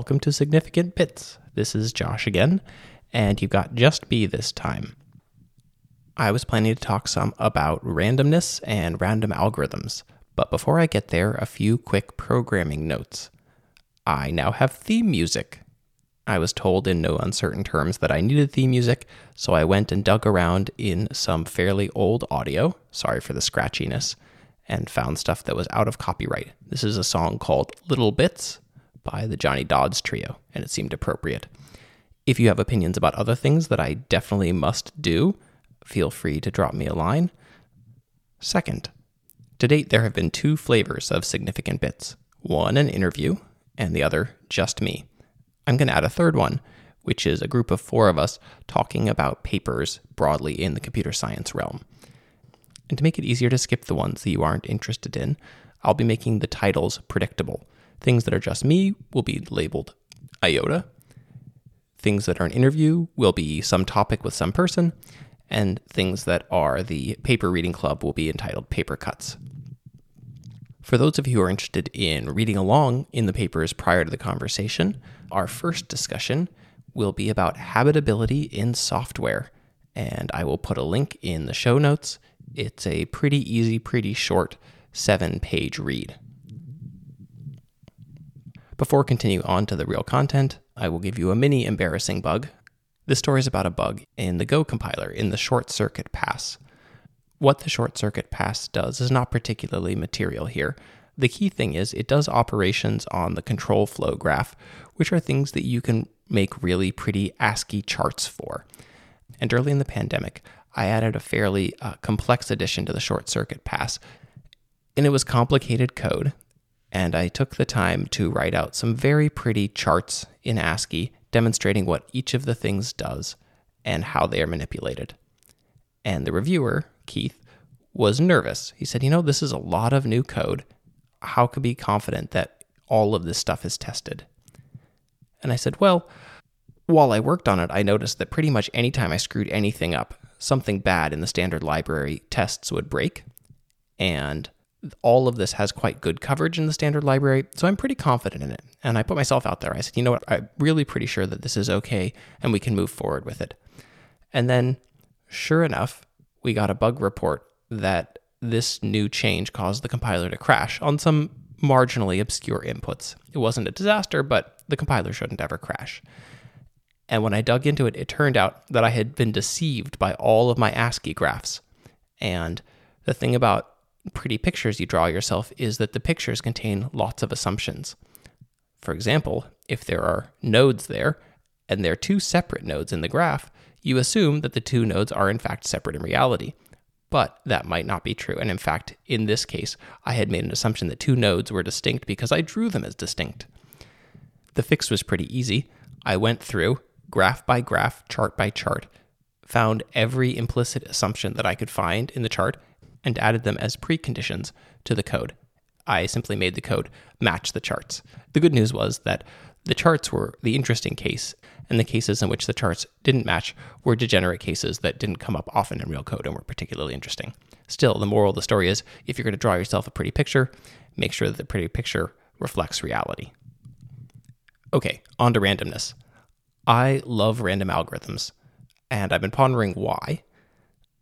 welcome to Significant Bits. This is Josh again, and you got just me this time. I was planning to talk some about randomness and random algorithms, but before I get there, a few quick programming notes. I now have theme music. I was told in no uncertain terms that I needed theme music, so I went and dug around in some fairly old audio, sorry for the scratchiness, and found stuff that was out of copyright. This is a song called Little Bits by the Johnny Dodds Trio, and it seemed appropriate. If you have opinions about other things that I definitely must do, feel free to drop me a line. Second, to date, there have been two flavors of significant bits one an interview, and the other just me. I'm going to add a third one, which is a group of four of us talking about papers broadly in the computer science realm. And to make it easier to skip the ones that you aren't interested in, I'll be making the titles predictable. Things that are just me will be labeled IOTA. Things that are an interview will be some topic with some person. And things that are the paper reading club will be entitled Paper Cuts. For those of you who are interested in reading along in the papers prior to the conversation, our first discussion will be about habitability in software. And I will put a link in the show notes. It's a pretty easy, pretty short seven page read. Before continuing on to the real content, I will give you a mini embarrassing bug. This story is about a bug in the Go compiler in the short circuit pass. What the short circuit pass does is not particularly material here. The key thing is it does operations on the control flow graph, which are things that you can make really pretty ASCII charts for. And early in the pandemic, I added a fairly uh, complex addition to the short circuit pass. And it was complicated code and I took the time to write out some very pretty charts in ASCII demonstrating what each of the things does and how they are manipulated. And the reviewer, Keith, was nervous. He said, You know, this is a lot of new code. How could be confident that all of this stuff is tested? And I said, Well, while I worked on it, I noticed that pretty much anytime I screwed anything up, something bad in the standard library tests would break. And all of this has quite good coverage in the standard library, so I'm pretty confident in it. And I put myself out there. I said, you know what, I'm really pretty sure that this is okay and we can move forward with it. And then, sure enough, we got a bug report that this new change caused the compiler to crash on some marginally obscure inputs. It wasn't a disaster, but the compiler shouldn't ever crash. And when I dug into it, it turned out that I had been deceived by all of my ASCII graphs. And the thing about pretty pictures you draw yourself is that the pictures contain lots of assumptions. For example, if there are nodes there, and there are two separate nodes in the graph, you assume that the two nodes are in fact separate in reality. But that might not be true. And in fact, in this case, I had made an assumption that two nodes were distinct because I drew them as distinct. The fix was pretty easy. I went through, graph by graph, chart by chart, found every implicit assumption that I could find in the chart, and added them as preconditions to the code. I simply made the code match the charts. The good news was that the charts were the interesting case, and the cases in which the charts didn't match were degenerate cases that didn't come up often in real code and were particularly interesting. Still, the moral of the story is if you're going to draw yourself a pretty picture, make sure that the pretty picture reflects reality. Okay, on to randomness. I love random algorithms, and I've been pondering why.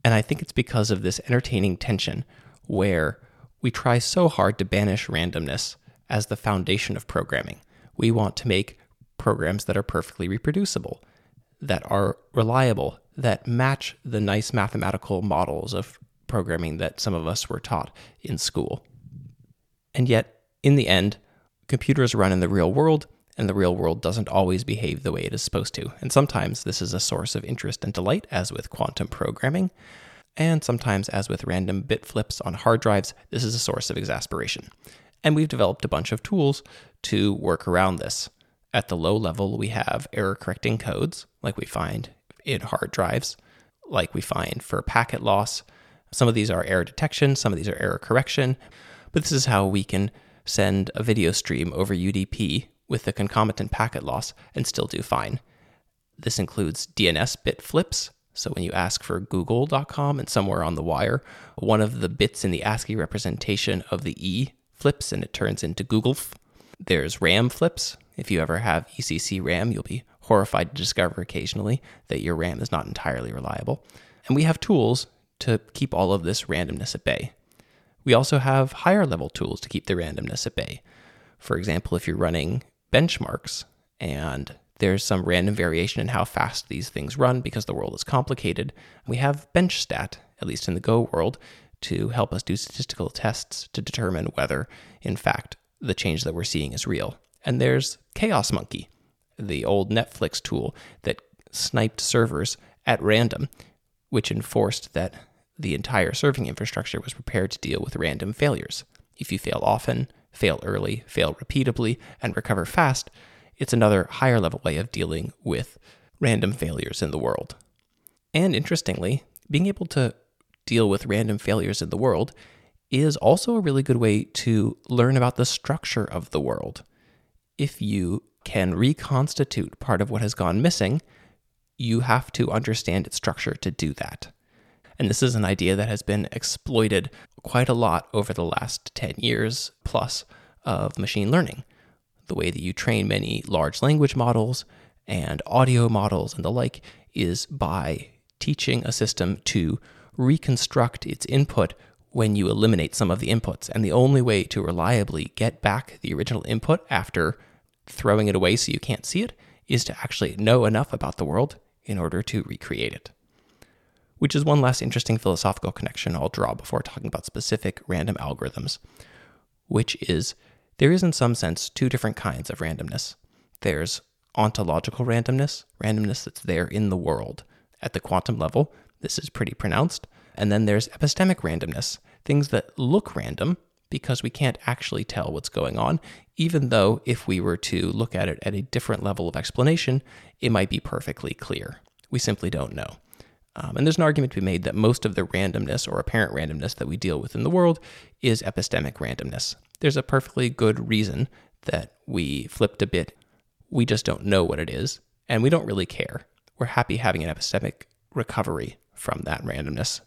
And I think it's because of this entertaining tension where we try so hard to banish randomness as the foundation of programming. We want to make programs that are perfectly reproducible, that are reliable, that match the nice mathematical models of programming that some of us were taught in school. And yet, in the end, computers run in the real world, and the real world doesn't always behave the way it is supposed to. And sometimes this is a source of interest and delight, as with quantum programming. And sometimes, as with random bit flips on hard drives, this is a source of exasperation. And we've developed a bunch of tools to work around this. At the low level, we have error correcting codes, like we find in hard drives, like we find for packet loss. Some of these are error detection, some of these are error correction. But this is how we can send a video stream over UDP with the concomitant packet loss and still do fine. This includes DNS bit flips. So when you ask for google.com and somewhere on the wire, one of the bits in the ASCII representation of the E flips and it turns into Google. There's RAM flips. If you ever have ECC RAM, you'll be horrified to discover occasionally that your RAM is not entirely reliable. And we have tools to keep all of this randomness at bay. We also have higher level tools to keep the randomness at bay. For example, if you're running benchmarks and there's some random variation in how fast these things run because the world is complicated, we have BenchStat, at least in the Go world, to help us do statistical tests to determine whether, in fact, the change that we're seeing is real. And there's Chaos Monkey, the old Netflix tool that sniped servers at random, which enforced that the entire serving infrastructure was prepared to deal with random failures. If you fail often, fail early, fail repeatably, and recover fast, it's another higher level way of dealing with random failures in the world. And interestingly, being able to deal with random failures in the world is also a really good way to learn about the structure of the world. If you can reconstitute part of what has gone missing, you have to understand its structure to do that. And this is an idea that has been exploited quite a lot over the last 10 years plus of machine learning. The way that you train many large language models and audio models and the like is by teaching a system to reconstruct its input when you eliminate some of the inputs. And the only way to reliably get back the original input after throwing it away so you can't see it is to actually know enough about the world in order to recreate it which is one last interesting philosophical connection I'll draw before talking about specific random algorithms, which is there is, in some sense, two different kinds of randomness. There's ontological randomness, randomness that's there in the world. At the quantum level, this is pretty pronounced. And then there's epistemic randomness, things that look random because we can't actually tell what's going on, even though if we were to look at it at a different level of explanation, it might be perfectly clear. We simply don't know. Um, and there's an argument to be made that most of the randomness or apparent randomness that we deal with in the world is epistemic randomness. There's a perfectly good reason that we flipped a bit. We just don't know what it is, and we don't really care. We're happy having an epistemic recovery from that randomness.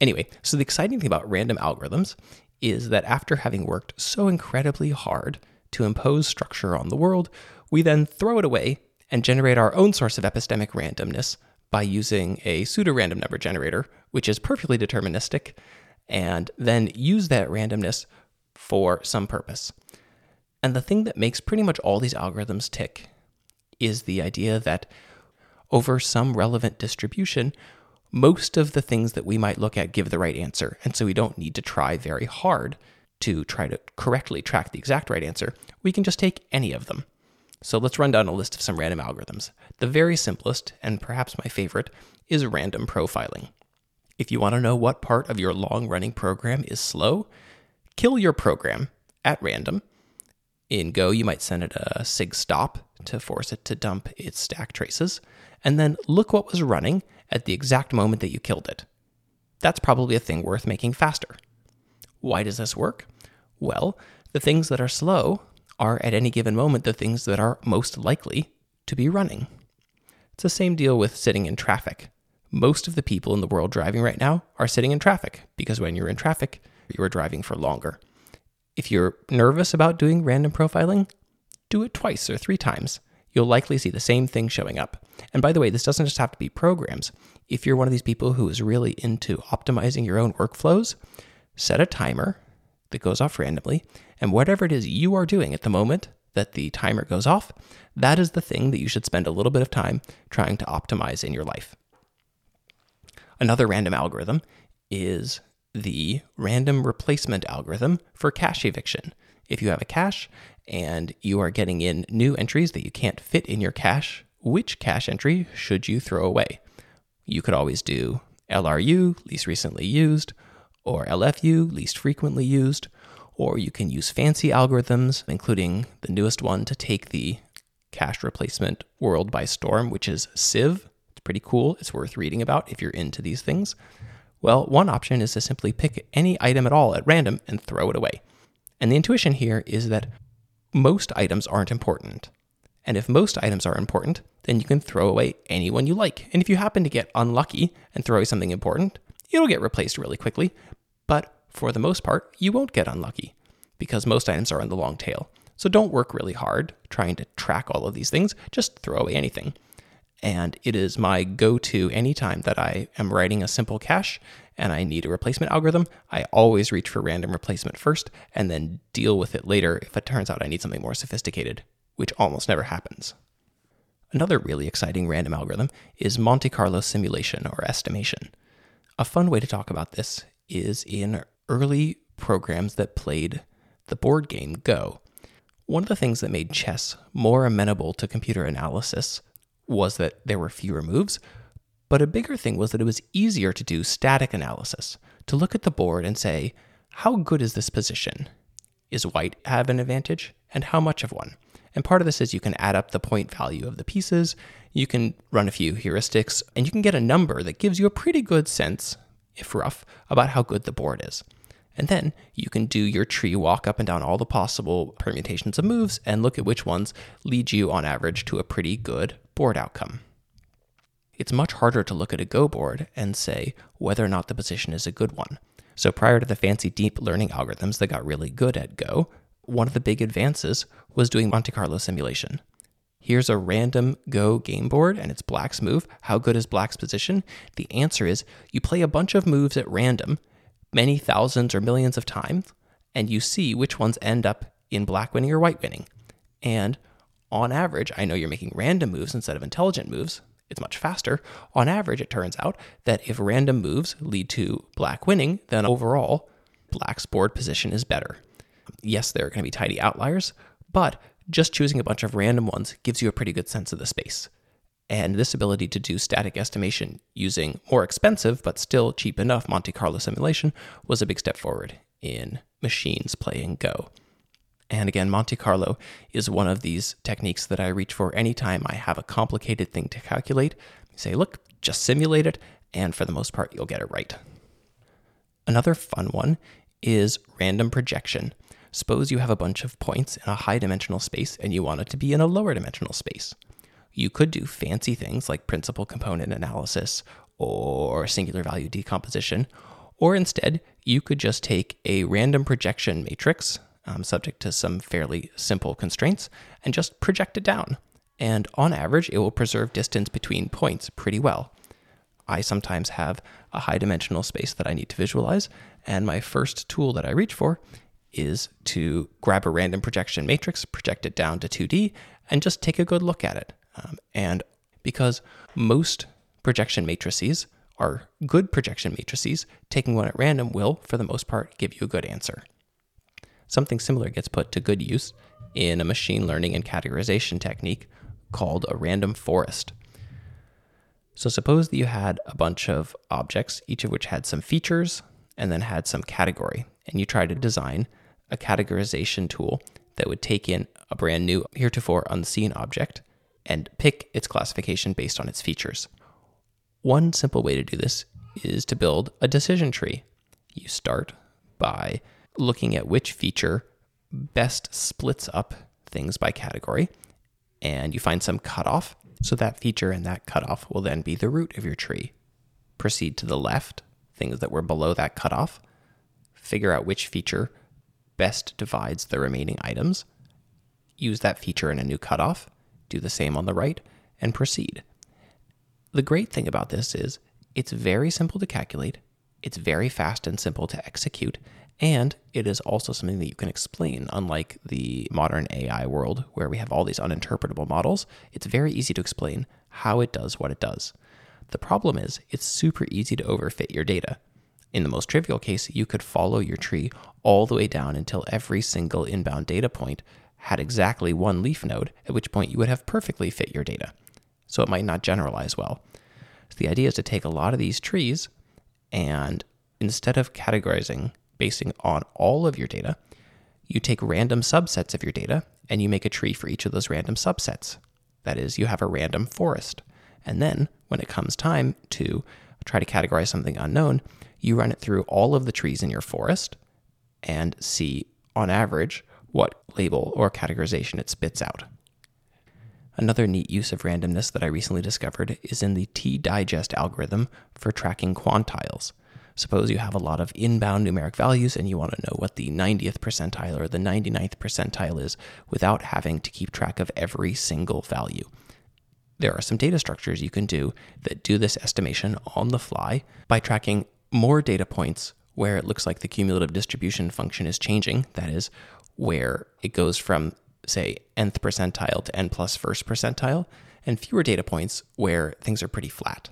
Anyway, so the exciting thing about random algorithms is that after having worked so incredibly hard to impose structure on the world, we then throw it away and generate our own source of epistemic randomness by using a pseudo random number generator, which is perfectly deterministic, and then use that randomness for some purpose. And the thing that makes pretty much all these algorithms tick is the idea that over some relevant distribution, most of the things that we might look at give the right answer. And so we don't need to try very hard to try to correctly track the exact right answer. We can just take any of them. So let's run down a list of some random algorithms. The very simplest, and perhaps my favorite, is random profiling. If you want to know what part of your long running program is slow, kill your program at random. In Go, you might send it a sig stop to force it to dump its stack traces, and then look what was running at the exact moment that you killed it. That's probably a thing worth making faster. Why does this work? Well, the things that are slow are at any given moment the things that are most likely to be running. It's the same deal with sitting in traffic. Most of the people in the world driving right now are sitting in traffic because when you're in traffic, you are driving for longer. If you're nervous about doing random profiling, do it twice or three times. You'll likely see the same thing showing up. And by the way, this doesn't just have to be programs. If you're one of these people who is really into optimizing your own workflows, set a timer that goes off randomly and whatever it is you are doing at the moment that the timer goes off, that is the thing that you should spend a little bit of time trying to optimize in your life. Another random algorithm is the random replacement algorithm for cache eviction. If you have a cache and you are getting in new entries that you can't fit in your cache, which cache entry should you throw away? You could always do LRU, least recently used, or LFU, least frequently used, or you can use fancy algorithms, including the newest one to take the cache replacement world by storm, which is Sieve. It's pretty cool. It's worth reading about if you're into these things. Well, one option is to simply pick any item at all at random and throw it away. And the intuition here is that most items aren't important. And if most items are important, then you can throw away any one you like. And if you happen to get unlucky and throw away something important, it'll get replaced really quickly. But for the most part, you won't get unlucky because most items are on the long tail. So don't work really hard trying to track all of these things, just throw away anything. And it is my go to anytime that I am writing a simple cache and I need a replacement algorithm. I always reach for random replacement first and then deal with it later if it turns out I need something more sophisticated, which almost never happens. Another really exciting random algorithm is Monte Carlo simulation or estimation. A fun way to talk about this is in early programs that played the board game Go. One of the things that made chess more amenable to computer analysis was that there were fewer moves, but a bigger thing was that it was easier to do static analysis, to look at the board and say, how good is this position? Is white have an advantage? And how much of one? And part of this is you can add up the point value of the pieces, you can run a few heuristics, and you can get a number that gives you a pretty good sense, if rough, about how good the board is. And then you can do your tree walk up and down all the possible permutations of moves and look at which ones lead you on average to a pretty good board outcome. It's much harder to look at a Go board and say whether or not the position is a good one. So prior to the fancy deep learning algorithms that got really good at Go, one of the big advances was doing Monte Carlo simulation. Here's a random Go game board and it's black's move. How good is black's position? The answer is you play a bunch of moves at random many thousands or millions of times, and you see which ones end up in black winning or white winning. And on average, I know you're making random moves instead of intelligent moves. It's much faster. On average, it turns out that if random moves lead to black winning, then overall, black's board position is better. Yes, there are going to be tidy outliers, but just choosing a bunch of random ones gives you a pretty good sense of the space. And this ability to do static estimation using more expensive but still cheap enough Monte Carlo simulation was a big step forward in machines playing Go. And again, Monte Carlo is one of these techniques that I reach for anytime I have a complicated thing to calculate. Say, look, just simulate it, and for the most part, you'll get it right. Another fun one is random projection. Suppose you have a bunch of points in a high dimensional space and you want it to be in a lower dimensional space you could do fancy things like principal component analysis or singular value decomposition, or instead, you could just take a random projection matrix, um, subject to some fairly simple constraints, and just project it down. And on average, it will preserve distance between points pretty well. I sometimes have a high dimensional space that I need to visualize, and my first tool that I reach for is to grab a random projection matrix, project it down to 2D, and just take a good look at it. Um, and because most projection matrices are good projection matrices, taking one at random will, for the most part, give you a good answer. Something similar gets put to good use in a machine learning and categorization technique called a random forest. So, suppose that you had a bunch of objects, each of which had some features and then had some category, and you try to design a categorization tool that would take in a brand new, heretofore unseen object and pick its classification based on its features. One simple way to do this is to build a decision tree. You start by looking at which feature best splits up things by category, and you find some cutoff. So that feature and that cutoff will then be the root of your tree. Proceed to the left, things that were below that cutoff. Figure out which feature best divides the remaining items. Use that feature in a new cutoff do the same on the right, and proceed. The great thing about this is it's very simple to calculate, it's very fast and simple to execute, and it is also something that you can explain. Unlike the modern AI world where we have all these uninterpretable models, it's very easy to explain how it does what it does. The problem is, it's super easy to overfit your data. In the most trivial case, you could follow your tree all the way down until every single inbound data point had exactly one leaf node, at which point you would have perfectly fit your data. So it might not generalize well. So the idea is to take a lot of these trees and instead of categorizing basing on all of your data, you take random subsets of your data and you make a tree for each of those random subsets. That is, you have a random forest. And then when it comes time to try to categorize something unknown, you run it through all of the trees in your forest and see, on average, what label or categorization it spits out. Another neat use of randomness that I recently discovered is in the T-Digest algorithm for tracking quantiles. Suppose you have a lot of inbound numeric values and you want to know what the 90th percentile or the 99th percentile is without having to keep track of every single value. There are some data structures you can do that do this estimation on the fly by tracking more data points where it looks like the cumulative distribution function is changing. That is, where it goes from, say, nth percentile to n plus first percentile, and fewer data points where things are pretty flat.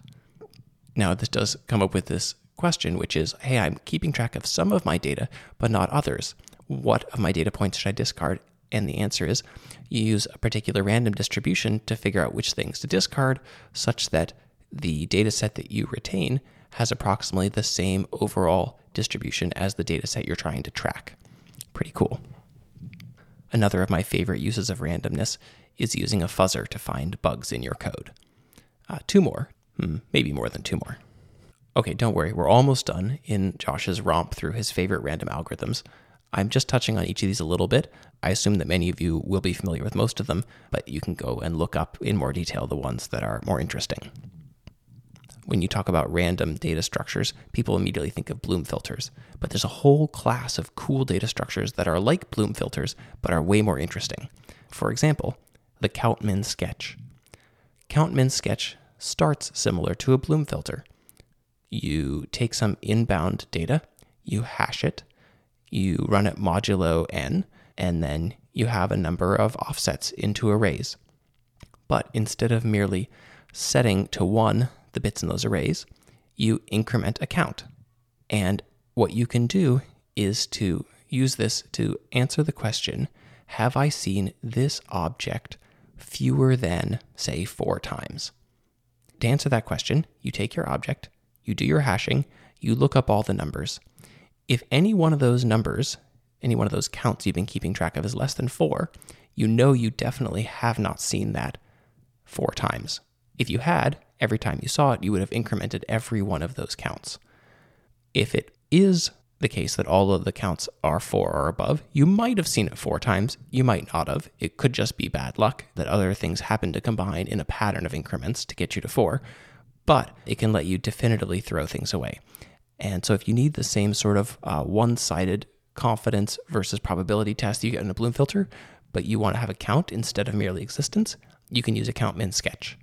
Now, this does come up with this question, which is hey, I'm keeping track of some of my data, but not others. What of my data points should I discard? And the answer is you use a particular random distribution to figure out which things to discard, such that the data set that you retain has approximately the same overall distribution as the data set you're trying to track. Pretty cool. Another of my favorite uses of randomness is using a fuzzer to find bugs in your code. Uh, two more, hmm, maybe more than two more. Okay, don't worry, we're almost done in Josh's romp through his favorite random algorithms. I'm just touching on each of these a little bit. I assume that many of you will be familiar with most of them, but you can go and look up in more detail the ones that are more interesting. When you talk about random data structures, people immediately think of Bloom filters, but there's a whole class of cool data structures that are like Bloom filters but are way more interesting. For example, the count-min sketch. Count-min sketch starts similar to a Bloom filter. You take some inbound data, you hash it, you run it modulo n, and then you have a number of offsets into arrays. But instead of merely setting to one the bits in those arrays, you increment a count. And what you can do is to use this to answer the question Have I seen this object fewer than, say, four times? To answer that question, you take your object, you do your hashing, you look up all the numbers. If any one of those numbers, any one of those counts you've been keeping track of is less than four, you know you definitely have not seen that four times. If you had, every time you saw it, you would have incremented every one of those counts. If it is the case that all of the counts are four or above, you might have seen it four times, you might not have. It could just be bad luck that other things happen to combine in a pattern of increments to get you to four, but it can let you definitively throw things away. And so if you need the same sort of uh, one sided confidence versus probability test you get in a Bloom filter, but you want to have a count instead of merely existence, you can use a count min sketch.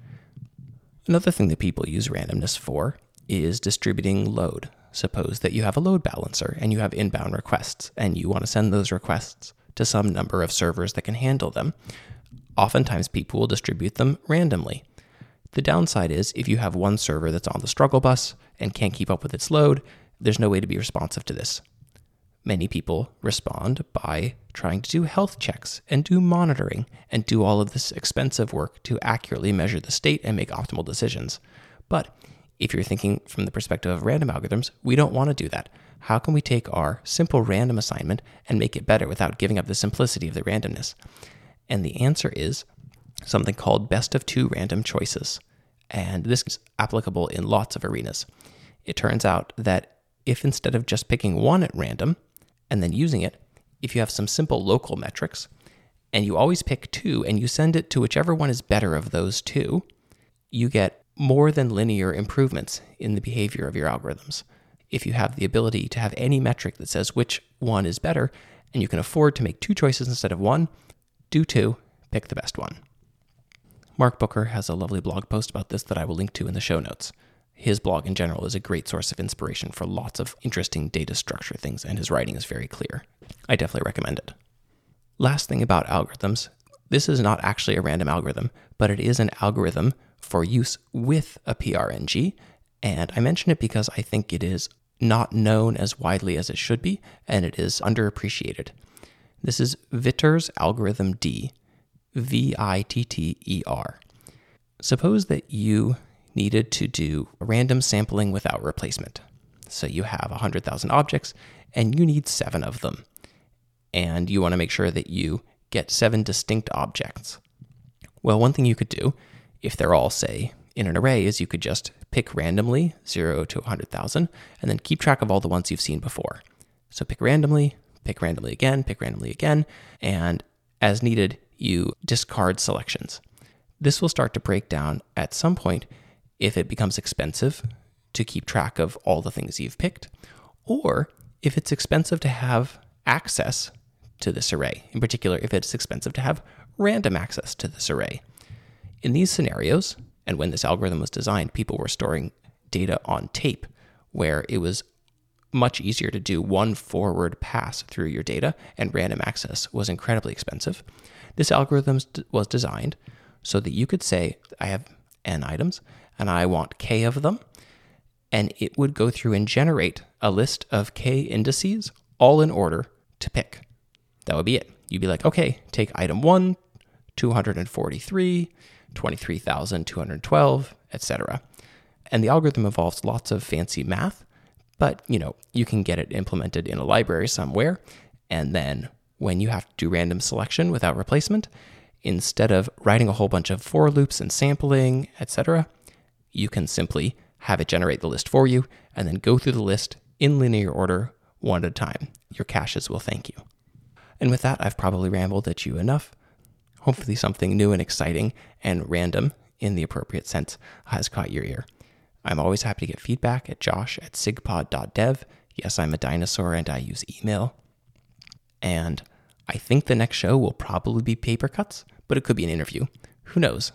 Another thing that people use randomness for is distributing load. Suppose that you have a load balancer and you have inbound requests, and you want to send those requests to some number of servers that can handle them. Oftentimes, people will distribute them randomly. The downside is if you have one server that's on the struggle bus and can't keep up with its load, there's no way to be responsive to this. Many people respond by trying to do health checks and do monitoring and do all of this expensive work to accurately measure the state and make optimal decisions. But if you're thinking from the perspective of random algorithms, we don't want to do that. How can we take our simple random assignment and make it better without giving up the simplicity of the randomness? And the answer is something called best of two random choices. And this is applicable in lots of arenas. It turns out that if instead of just picking one at random, and then using it, if you have some simple local metrics, and you always pick two and you send it to whichever one is better of those two, you get more than linear improvements in the behavior of your algorithms. If you have the ability to have any metric that says which one is better, and you can afford to make two choices instead of one, do two, pick the best one. Marc Brooker has a lovely blog post about this that I will link to in the show notes his blog in general is a great source of inspiration for lots of interesting data structure things, and his writing is very clear. I definitely recommend it. Last thing about algorithms this is not actually a random algorithm, but it is an algorithm for use with a PRNG. And I mention it because I think it is not known as widely as it should be, and it is underappreciated. This is Vitter's algorithm D, V I T T E R. Suppose that you needed to do random sampling without replacement. So you have 100,000 objects and you need seven of them. And you want to make sure that you get seven distinct objects. Well, one thing you could do, if they're all, say, in an array, is you could just pick randomly 0 to 100,000 and then keep track of all the ones you've seen before. So pick randomly, pick randomly again, pick randomly again, and as needed, you discard selections. This will start to break down at some point if it becomes expensive to keep track of all the things you've picked, or if it's expensive to have access to this array, in particular, if it's expensive to have random access to this array. In these scenarios, and when this algorithm was designed, people were storing data on tape where it was much easier to do one forward pass through your data, and random access was incredibly expensive. This algorithm was designed so that you could say, I have n items and I want k of them, and it would go through and generate a list of k indices all in order to pick. That would be it. You'd be like, okay, take item one, 243, 23,212, etc. And the algorithm involves lots of fancy math, but you know, you can get it implemented in a library somewhere. And then when you have to do random selection without replacement, instead of writing a whole bunch of for loops and sampling, etc., you can simply have it generate the list for you and then go through the list in linear order one at a time. Your caches will thank you. And with that, I've probably rambled at you enough. Hopefully, something new and exciting and random in the appropriate sense has caught your ear. I'm always happy to get feedback at josh at sigpod.dev. Yes, I'm a dinosaur and I use email. And I think the next show will probably be paper cuts, but it could be an interview. Who knows?